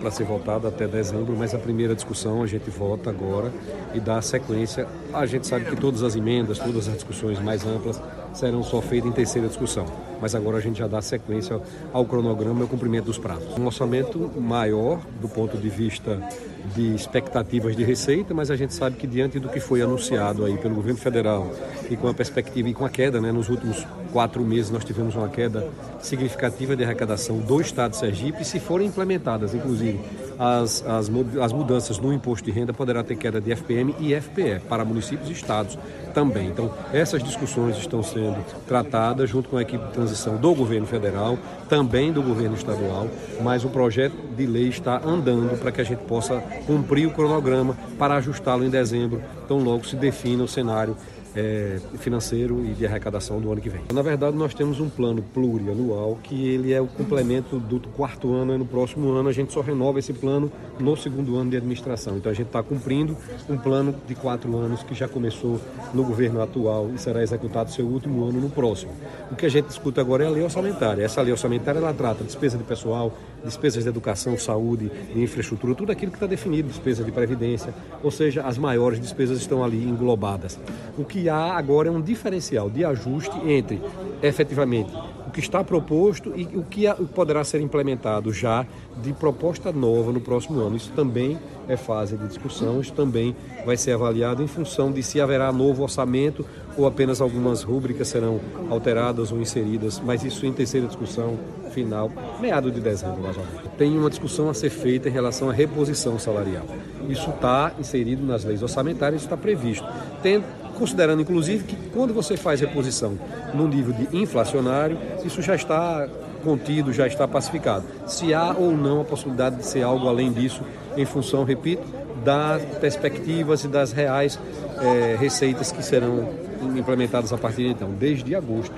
para ser votado até dezembro, mas a primeira discussão a gente vota agora e dá sequência. A gente sabe que todas as emendas, todas as discussões mais amplas serão só feitas em terceira discussão, mas agora a gente já dá sequência ao cronograma e ao cumprimento dos prazos. Um orçamento maior do ponto de vista de expectativas de receita, mas a gente sabe que diante do que foi anunciado aí pelo governo federal e com a perspectiva e com a queda, né, nos últimos quatro meses nós tivemos uma queda significativa de arrecadação do Estado de Sergipe. Se forem implementadas, inclusive, as, as, as mudanças no imposto de renda, poderá ter queda de FPM e FPE para municípios e estados também. Então, essas discussões estão sendo tratadas junto com a equipe de transição do governo federal, também do governo estadual, mas o projeto de lei está andando para que a gente possa cumprir o cronograma para ajustá-lo em dezembro, tão logo se defina o cenário é, financeiro e de arrecadação do ano que vem. Na verdade, nós temos um plano plurianual que ele é o complemento do quarto ano e no próximo ano a gente só renova esse plano no segundo ano de administração. Então a gente está cumprindo um plano de quatro anos que já começou no governo atual e será executado seu último ano no próximo. O que a gente discute agora é a lei orçamentária. Essa lei orçamentária ela trata despesa de pessoal, despesas de educação, saúde, de infraestrutura, tudo aquilo que está definido, despesa de previdência, ou seja, as maiores despesas estão ali englobadas. O que há agora é um diferencial de ajuste entre, efetivamente, o que está proposto e o que poderá ser implementado já de proposta nova no próximo ano. Isso também é fase de discussão, isso também vai ser avaliado em função de se haverá novo orçamento ou apenas algumas rúbricas serão alteradas ou inseridas, mas isso em terceira discussão final, meado de dezembro, mais ou menos. Tem uma discussão a ser feita em relação à reposição salarial. Isso está inserido nas leis orçamentárias, está previsto. Tem, considerando inclusive que quando você faz reposição no nível de inflacionário, isso já está contido, já está pacificado. Se há ou não a possibilidade de ser algo além disso, em função, repito, das perspectivas e das reais é, receitas que serão implementadas a partir de então. Desde agosto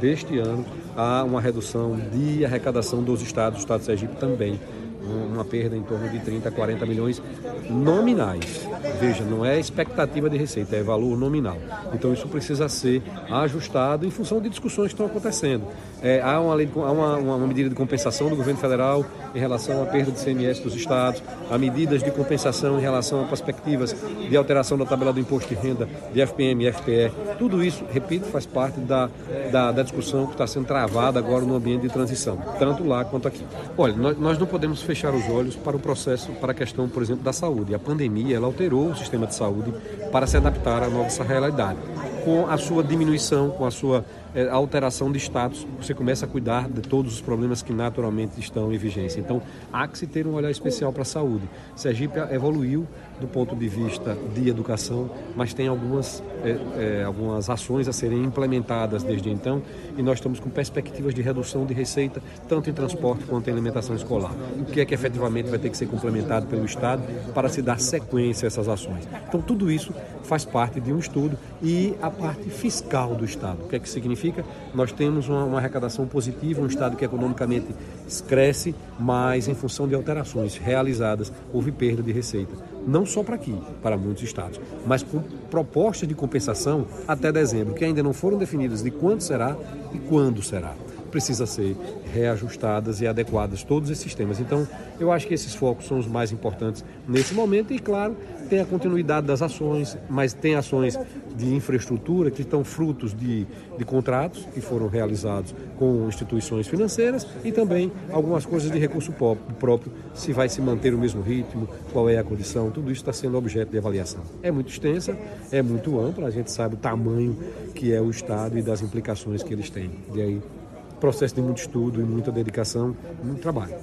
deste ano, há uma redução de arrecadação dos estados, o estado de Sergipe também uma perda em torno de 30 a 40 milhões nominais. Veja, não é expectativa de receita, é valor nominal. Então isso precisa ser ajustado em função de discussões que estão acontecendo. É, há uma, lei, há uma, uma, medida de compensação do governo federal em relação à perda de CMS dos estados, há medidas de compensação em relação a perspectivas de alteração da tabela do imposto de renda, de FPM e FPE. Tudo isso, repito, faz parte da, da, da discussão que está sendo travada agora no ambiente de transição, tanto lá quanto aqui. Olha, nós, nós não podemos fechar fechar os olhos para o processo, para a questão, por exemplo, da saúde. A pandemia ela alterou o sistema de saúde para se adaptar à nova realidade. Com a sua diminuição, com a sua é, alteração de status, você começa a cuidar de todos os problemas que naturalmente estão em vigência. Então, há que se ter um olhar especial para a saúde. Sergipe evoluiu do ponto de vista de educação, mas tem algumas, é, é, algumas ações a serem implementadas desde então e nós estamos com perspectivas de redução de receita, tanto em transporte quanto em alimentação escolar. O que é que efetivamente vai ter que ser complementado pelo Estado para se dar sequência a essas ações. Então, tudo isso faz parte de um estudo e a parte fiscal do Estado. O que é que significa? nós temos uma, uma arrecadação positiva, um Estado que economicamente cresce, mas em função de alterações realizadas houve perda de receita. Não só para aqui, para muitos estados, mas com propostas de compensação até dezembro, que ainda não foram definidas de quanto será e quando será precisa ser reajustadas e adequadas todos esses sistemas. Então, eu acho que esses focos são os mais importantes nesse momento e, claro, tem a continuidade das ações, mas tem ações de infraestrutura que estão frutos de, de contratos que foram realizados com instituições financeiras e também algumas coisas de recurso próprio, se vai se manter o mesmo ritmo, qual é a condição, tudo isso está sendo objeto de avaliação. É muito extensa, é muito ampla, a gente sabe o tamanho que é o Estado e das implicações que eles têm. E aí processo de muito estudo e muita dedicação, muito trabalho.